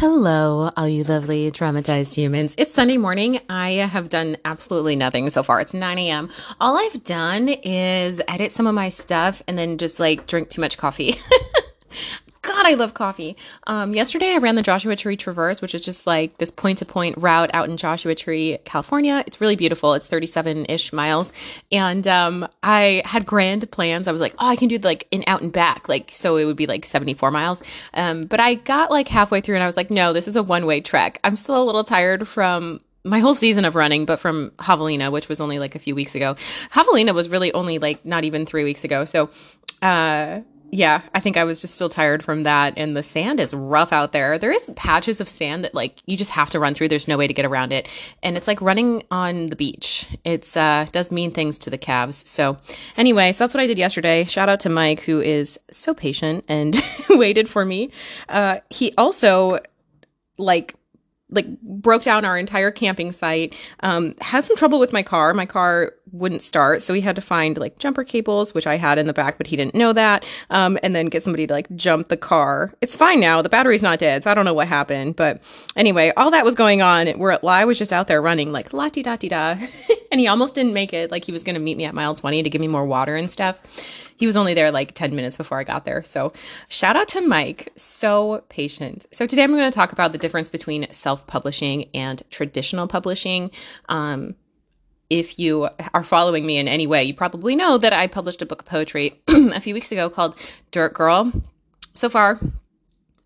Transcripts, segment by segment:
Hello, all you lovely traumatized humans. It's Sunday morning. I have done absolutely nothing so far. It's 9 a.m. All I've done is edit some of my stuff and then just like drink too much coffee. God, I love coffee. Um, yesterday I ran the Joshua Tree Traverse, which is just like this point to point route out in Joshua Tree, California. It's really beautiful. It's 37 ish miles. And, um, I had grand plans. I was like, oh, I can do like an out and back. Like, so it would be like 74 miles. Um, but I got like halfway through and I was like, no, this is a one way trek. I'm still a little tired from my whole season of running, but from Javelina, which was only like a few weeks ago. Javelina was really only like not even three weeks ago. So, uh, yeah, I think I was just still tired from that. And the sand is rough out there. There is patches of sand that like you just have to run through. There's no way to get around it. And it's like running on the beach. It's uh does mean things to the calves. So anyway, so that's what I did yesterday. Shout out to Mike who is so patient and waited for me. Uh he also like like broke down our entire camping site. Um, had some trouble with my car. My car wouldn't start, so we had to find like jumper cables, which I had in the back, but he didn't know that. Um, and then get somebody to like jump the car. It's fine now. The battery's not dead, so I don't know what happened. But anyway, all that was going on. Where I was just out there running like la di da di da, and he almost didn't make it. Like he was going to meet me at mile twenty to give me more water and stuff he was only there like 10 minutes before I got there. So shout out to Mike. So patient. So today I'm going to talk about the difference between self publishing and traditional publishing. Um, if you are following me in any way, you probably know that I published a book of poetry a few weeks ago called Dirt Girl. So far,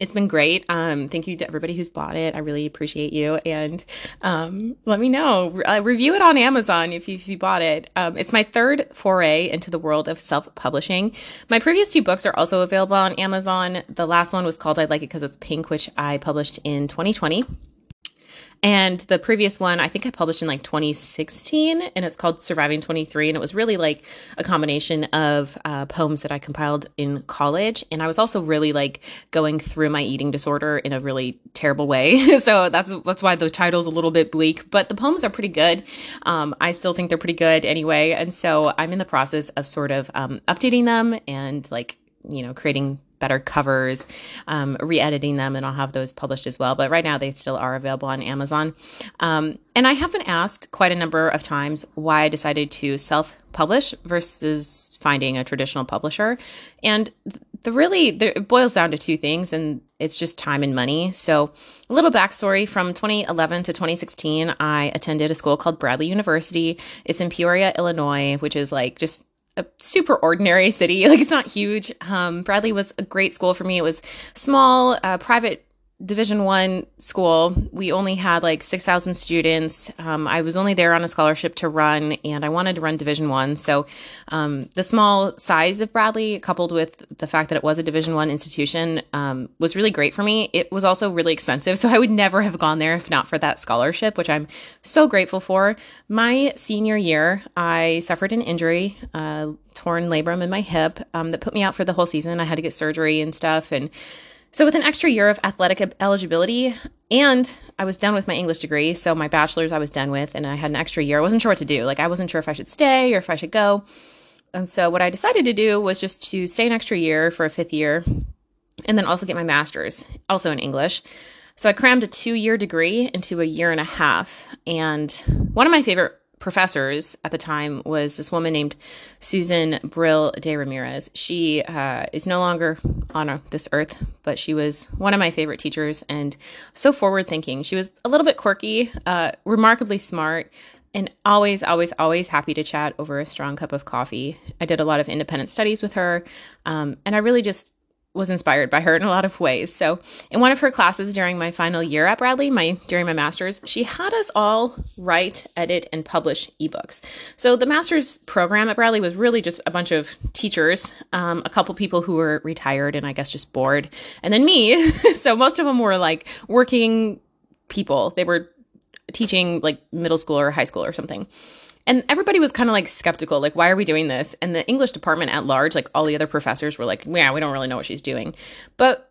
it's been great. Um, thank you to everybody who's bought it. I really appreciate you. And um, let me know. Uh, review it on Amazon if you, if you bought it. Um, it's my third foray into the world of self publishing. My previous two books are also available on Amazon. The last one was called I'd Like It Because It's Pink, which I published in 2020. And the previous one, I think I published in like 2016, and it's called Surviving 23. And it was really like a combination of uh, poems that I compiled in college. And I was also really like going through my eating disorder in a really terrible way. so that's that's why the title's a little bit bleak, but the poems are pretty good. Um, I still think they're pretty good anyway. And so I'm in the process of sort of um, updating them and like you know creating better covers, um, re editing them, and I'll have those published as well. But right now, they still are available on Amazon. Um, and I have been asked quite a number of times why I decided to self publish versus finding a traditional publisher. And the really, the, it boils down to two things, and it's just time and money. So, a little backstory from 2011 to 2016, I attended a school called Bradley University. It's in Peoria, Illinois, which is like just a super ordinary city. Like it's not huge. Um, Bradley was a great school for me. It was small, uh, private division one school we only had like 6000 students. Um, i was only there on a scholarship to run and i wanted to run division one. So um, the small size of bradley coupled with the fact that it was a division one institution um, was really great for me. It was also really expensive so i would never have gone there if not for that scholarship which i'm so grateful for. My senior year i suffered an injury uh, torn labrum in my hip um, that put me out for the whole season. I had to get surgery and stuff and so, with an extra year of athletic eligibility, and I was done with my English degree, so my bachelor's I was done with, and I had an extra year. I wasn't sure what to do. Like, I wasn't sure if I should stay or if I should go. And so, what I decided to do was just to stay an extra year for a fifth year and then also get my master's, also in English. So, I crammed a two year degree into a year and a half. And one of my favorite professors at the time was this woman named Susan Brill de Ramirez. She uh, is no longer on this earth, but she was one of my favorite teachers and so forward thinking. She was a little bit quirky, uh, remarkably smart, and always, always, always happy to chat over a strong cup of coffee. I did a lot of independent studies with her, um, and I really just was inspired by her in a lot of ways. So, in one of her classes during my final year at Bradley, my during my masters, she had us all write, edit, and publish ebooks. So, the master's program at Bradley was really just a bunch of teachers, um, a couple people who were retired and I guess just bored, and then me. so, most of them were like working people. They were teaching like middle school or high school or something. And everybody was kind of like skeptical, like, why are we doing this? And the English department at large, like all the other professors were like, yeah, we don't really know what she's doing. But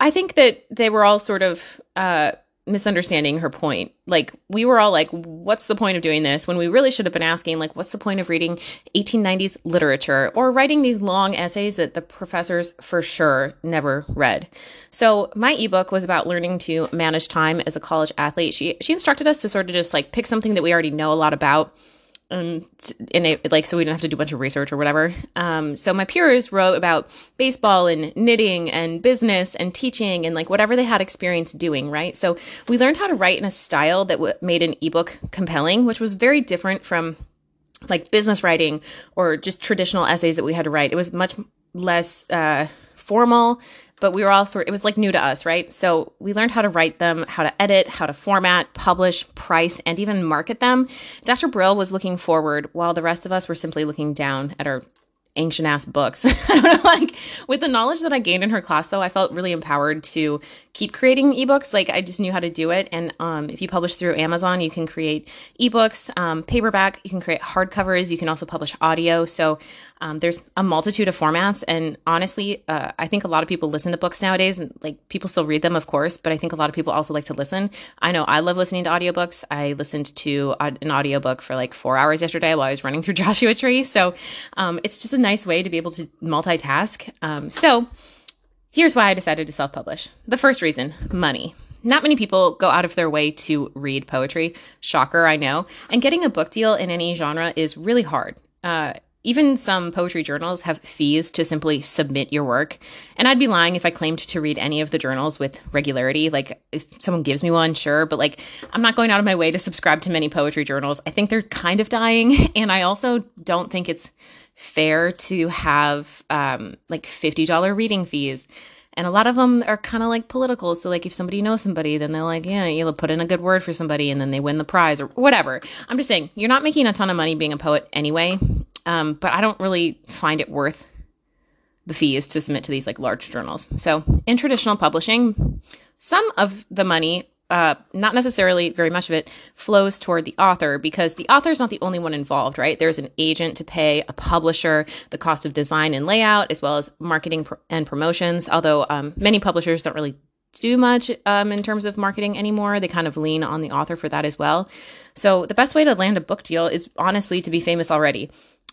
I think that they were all sort of uh, misunderstanding her point. Like we were all like, what's the point of doing this? When we really should have been asking, like, what's the point of reading 1890s literature or writing these long essays that the professors for sure never read? So my ebook was about learning to manage time as a college athlete. She she instructed us to sort of just like pick something that we already know a lot about um, and it, like so we didn't have to do a bunch of research or whatever. Um, so my peers wrote about baseball and knitting and business and teaching and like whatever they had experience doing, right? So we learned how to write in a style that w- made an ebook compelling, which was very different from like business writing or just traditional essays that we had to write. It was much less uh, formal but we were all sort it was like new to us, right? So we learned how to write them, how to edit, how to format, publish, price, and even market them. Dr. Brill was looking forward while the rest of us were simply looking down at our ancient ass books. I don't know, like with the knowledge that I gained in her class though, I felt really empowered to keep creating ebooks. Like I just knew how to do it. And um, if you publish through Amazon, you can create ebooks, um, paperback, you can create hardcovers, you can also publish audio. So um, there's a multitude of formats, and honestly, uh, I think a lot of people listen to books nowadays, and like people still read them, of course, but I think a lot of people also like to listen. I know I love listening to audiobooks. I listened to an audiobook for like four hours yesterday while I was running through Joshua Tree, so um, it's just a nice way to be able to multitask. Um, so here's why I decided to self-publish. The first reason: money. Not many people go out of their way to read poetry. Shocker, I know. And getting a book deal in any genre is really hard. Uh, even some poetry journals have fees to simply submit your work. And I'd be lying if I claimed to read any of the journals with regularity. Like, if someone gives me one, sure, but like, I'm not going out of my way to subscribe to many poetry journals. I think they're kind of dying. And I also don't think it's fair to have um, like $50 reading fees. And a lot of them are kind of like political. So, like, if somebody knows somebody, then they're like, yeah, you'll put in a good word for somebody and then they win the prize or whatever. I'm just saying, you're not making a ton of money being a poet anyway. Um, but I don't really find it worth the fees to submit to these like large journals. So in traditional publishing, some of the money, uh, not necessarily very much of it, flows toward the author because the author is not the only one involved, right? There's an agent to pay, a publisher, the cost of design and layout, as well as marketing pr- and promotions. Although um, many publishers don't really do much um, in terms of marketing anymore. They kind of lean on the author for that as well. So the best way to land a book deal is honestly to be famous already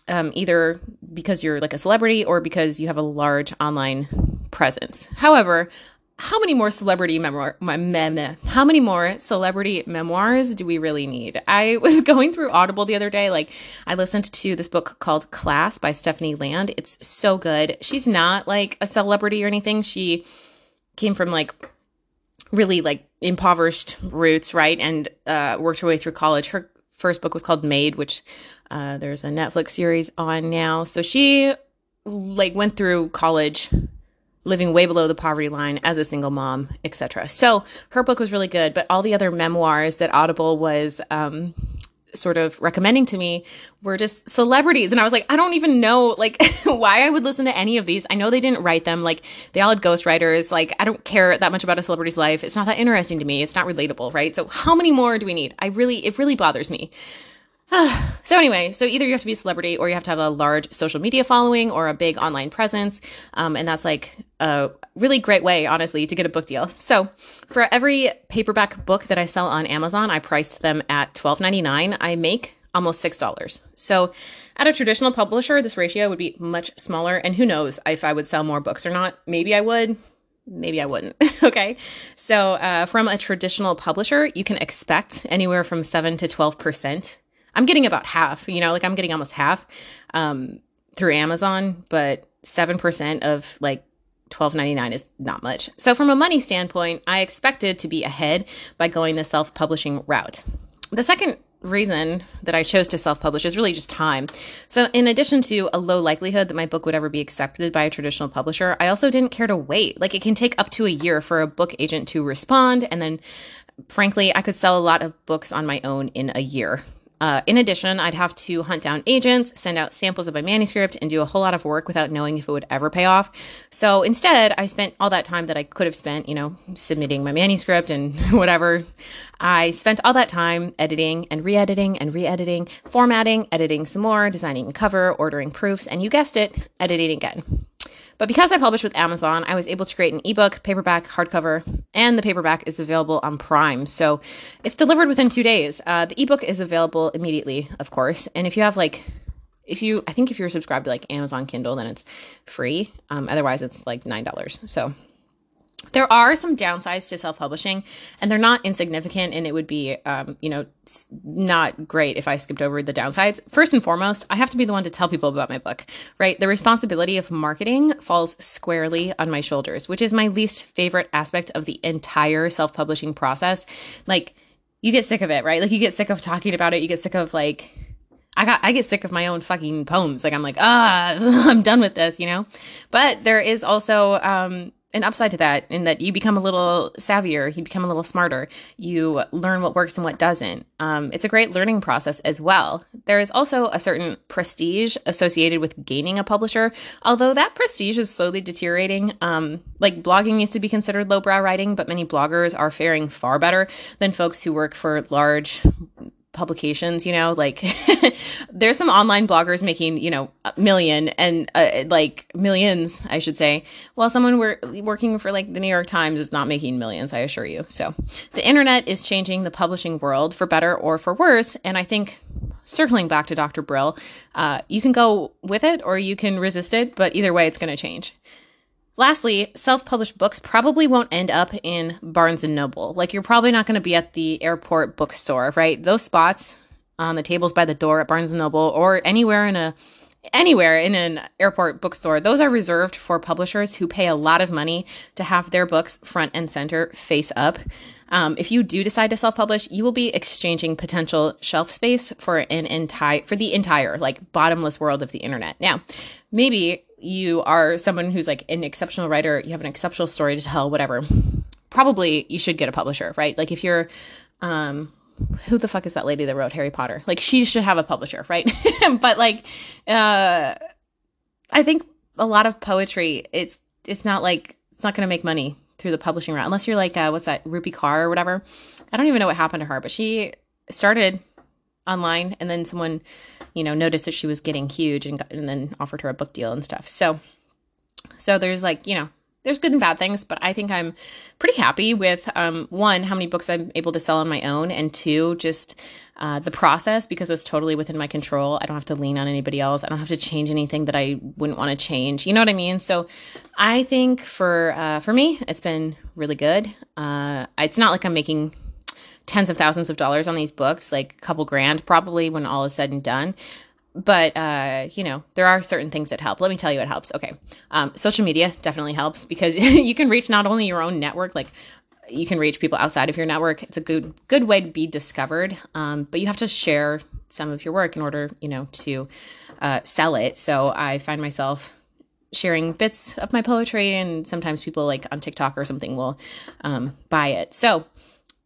um, either because you're like a celebrity or because you have a large online presence. However, how many more celebrity memoir, mem, how many more celebrity memoirs do we really need? I was going through Audible the other day. Like, I listened to this book called Class by Stephanie Land. It's so good. She's not like a celebrity or anything. She came from like really like impoverished roots, right? And uh, worked her way through college. Her first book was called Maid, which uh, there's a Netflix series on now. So she like went through college living way below the poverty line as a single mom, etc. So her book was really good, but all the other memoirs that Audible was um, sort of recommending to me were just celebrities. And i was like i don't even know like why i would listen to any of these. I know they didn't write them. Like they all had ghostwriters. Like i don't care that much about a celebrity's life. It's not that interesting to me. It's not relatable right? So how many more do we need? I really it really bothers me so anyway, so either you have to be a celebrity or you have to have a large social media following or a big online presence, um, and that's like a really great way, honestly, to get a book deal. So for every paperback book that I sell on Amazon, I price them at twelve ninety nine. I make almost six dollars. So at a traditional publisher, this ratio would be much smaller, and who knows if I would sell more books or not? Maybe I would maybe I wouldn't. okay. So, uh, from a traditional publisher, you can expect anywhere from 7 to 12% I'm getting about half, you know, like I'm getting almost half um, through Amazon, but 7% of like 12.99 is not much. So from a money standpoint, I expected to be ahead by going the self-publishing route. The second reason that I chose to self-publish is really just time. So in addition to a low likelihood that my book would ever be accepted by a traditional publisher, I also didn't care to wait. Like it can take up to a year for a book agent to respond and then frankly, I could sell a lot of books on my own in a year. Uh, in addition, I'd have to hunt down agents, send out samples of my manuscript, and do a whole lot of work without knowing if it would ever pay off. So instead, I spent all that time that I could have spent, you know, submitting my manuscript and whatever. I spent all that time editing and re editing and re editing, formatting, editing some more, designing a cover, ordering proofs, and you guessed it, editing again. But because I published with Amazon, I was able to create an ebook, paperback, hardcover, and the paperback is available on Prime. So it's delivered within two days. Uh, the ebook is available immediately, of course. And if you have like if you i think if you're subscribed to like amazon kindle then it's free um, otherwise it's like nine dollars so there are some downsides to self-publishing and they're not insignificant and it would be um, you know not great if i skipped over the downsides. First and foremost i have to be the one to tell people about my book right? The responsibility of marketing falls squarely on my shoulders which is my least favorite aspect of the entire self-publishing process. Like you get sick of it right? Like you get sick of talking about it. You get sick of like I got I get sick of my own fucking poems. Like I'm like, ah, I'm done with this, you know? But there is also um an upside to that in that you become a little savvier, you become a little smarter, you learn what works and what doesn't. Um, it's a great learning process as well. There is also a certain prestige associated with gaining a publisher, although that prestige is slowly deteriorating. Um, like blogging used to be considered lowbrow writing, but many bloggers are faring far better than folks who work for large publications you know like there's some online bloggers making you know a million and uh, like millions i should say while someone were working for like the new york times is not making millions i assure you. So the internet is changing the publishing world for better or for worse and i think circling back to dr brill uh, you can go with it or you can resist it but either way it's going to change Lastly, self-published books probably won't end up in Barnes and Noble. Like you're probably not going to be at the airport bookstore, right? Those spots on the tables by the door at Barnes and Noble or anywhere in a anywhere in an airport bookstore, those are reserved for publishers who pay a lot of money to have their books front and center face up. Um, if you do decide to self-publish, you will be exchanging potential shelf space for an entire for the entire like bottomless world of the internet. Now, maybe you are someone who's like an exceptional writer, you have an exceptional story to tell, whatever, probably you should get a publisher, right? Like if you're, um, who the fuck is that lady that wrote Harry Potter? Like she should have a publisher, right? but like, uh, I think a lot of poetry, it's it's not like it's not going to make money through the publishing route unless you're like uh, what's that Rupi Kaur or whatever. I don't even know what happened to her, but she started online and then someone you know noticed that she was getting huge and, got, and then offered her a book deal and stuff. So so there's like you know there's good and bad things but i think i'm pretty happy with um, one how many books i'm able to sell on my own and two just uh, the process because it's totally within my control. I don't have to lean on anybody else. I don't have to change anything that i wouldn't want to change. You know what i mean? So i think for uh, for me it's been really good. Uh, it's not like i'm making tens of thousands of dollars on these books, like a couple grand probably when all is said and done. But uh, you know, there are certain things that help. Let me tell you what helps. Okay, um, social media definitely helps because you can reach not only your own network, like you can reach people outside of your network. It's a good good way to be discovered, um, but you have to share some of your work in order, you know, to uh, sell it. So I find myself sharing bits of my poetry, and sometimes people like on TikTok or something will um, buy it. So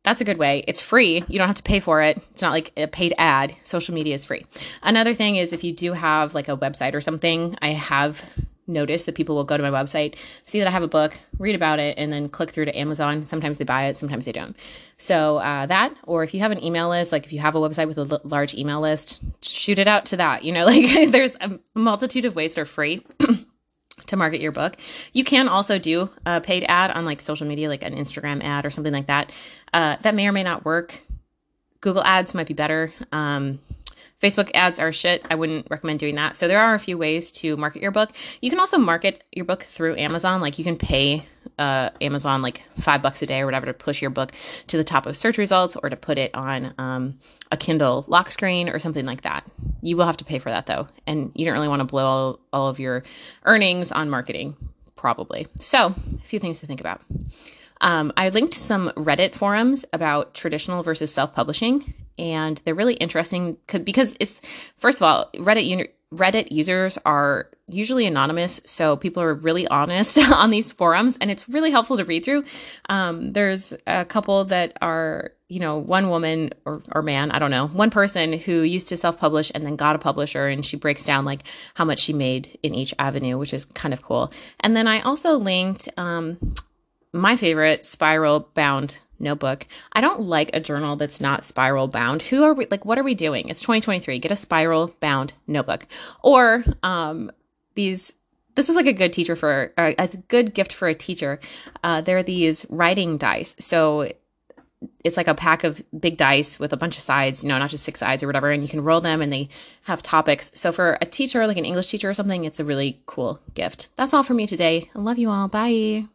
that's a good way. It's free. You don't have to pay for it. It's not like a paid ad. Social media is free. Another thing is if you do have like a website or something, I have noticed that people will go to my website, see that I have a book, read about it, and then click through to Amazon. Sometimes they buy it, sometimes they don't. So uh, that, or if you have an email list, like if you have a website with a l- large email list, shoot it out to that. You know, like there's a multitude of ways that are free. to market your book. You can also do a paid ad on like social media, like an Instagram ad or something like that. Uh, that may or may not work. Google ads might be better. Um, Facebook ads are shit. I wouldn't recommend doing that. So there are a few ways to market your book. You can also market your book through Amazon. Like you can pay uh, Amazon like five bucks a day or whatever to push your book to the top of search results or to put it on um, a Kindle lock screen or something like that. You will have to pay for that though, and you don't really want to blow all, all of your earnings on marketing, probably. So a few things to think about. Um, I linked some Reddit forums about traditional versus self publishing, and they're really interesting because it's, first of all, Reddit, Reddit users are usually anonymous, so people are really honest on these forums, and it's really helpful to read through. Um, there's a couple that are, you know, one woman or, or man, I don't know, one person who used to self publish and then got a publisher, and she breaks down like how much she made in each avenue, which is kind of cool. And then I also linked um, my favorite spiral bound notebook. I don't like a journal that's not spiral bound. Who are we like what are we doing? It's 2023. Get a spiral bound notebook. Or um these this is like a good teacher for a good gift for a teacher. Uh, they're these writing dice. So it's like a pack of big dice with a bunch of sides, you know, not just six sides or whatever, and you can roll them and they have topics. So for a teacher, like an English teacher or something, it's a really cool gift. That's all for me today. I love you all. Bye.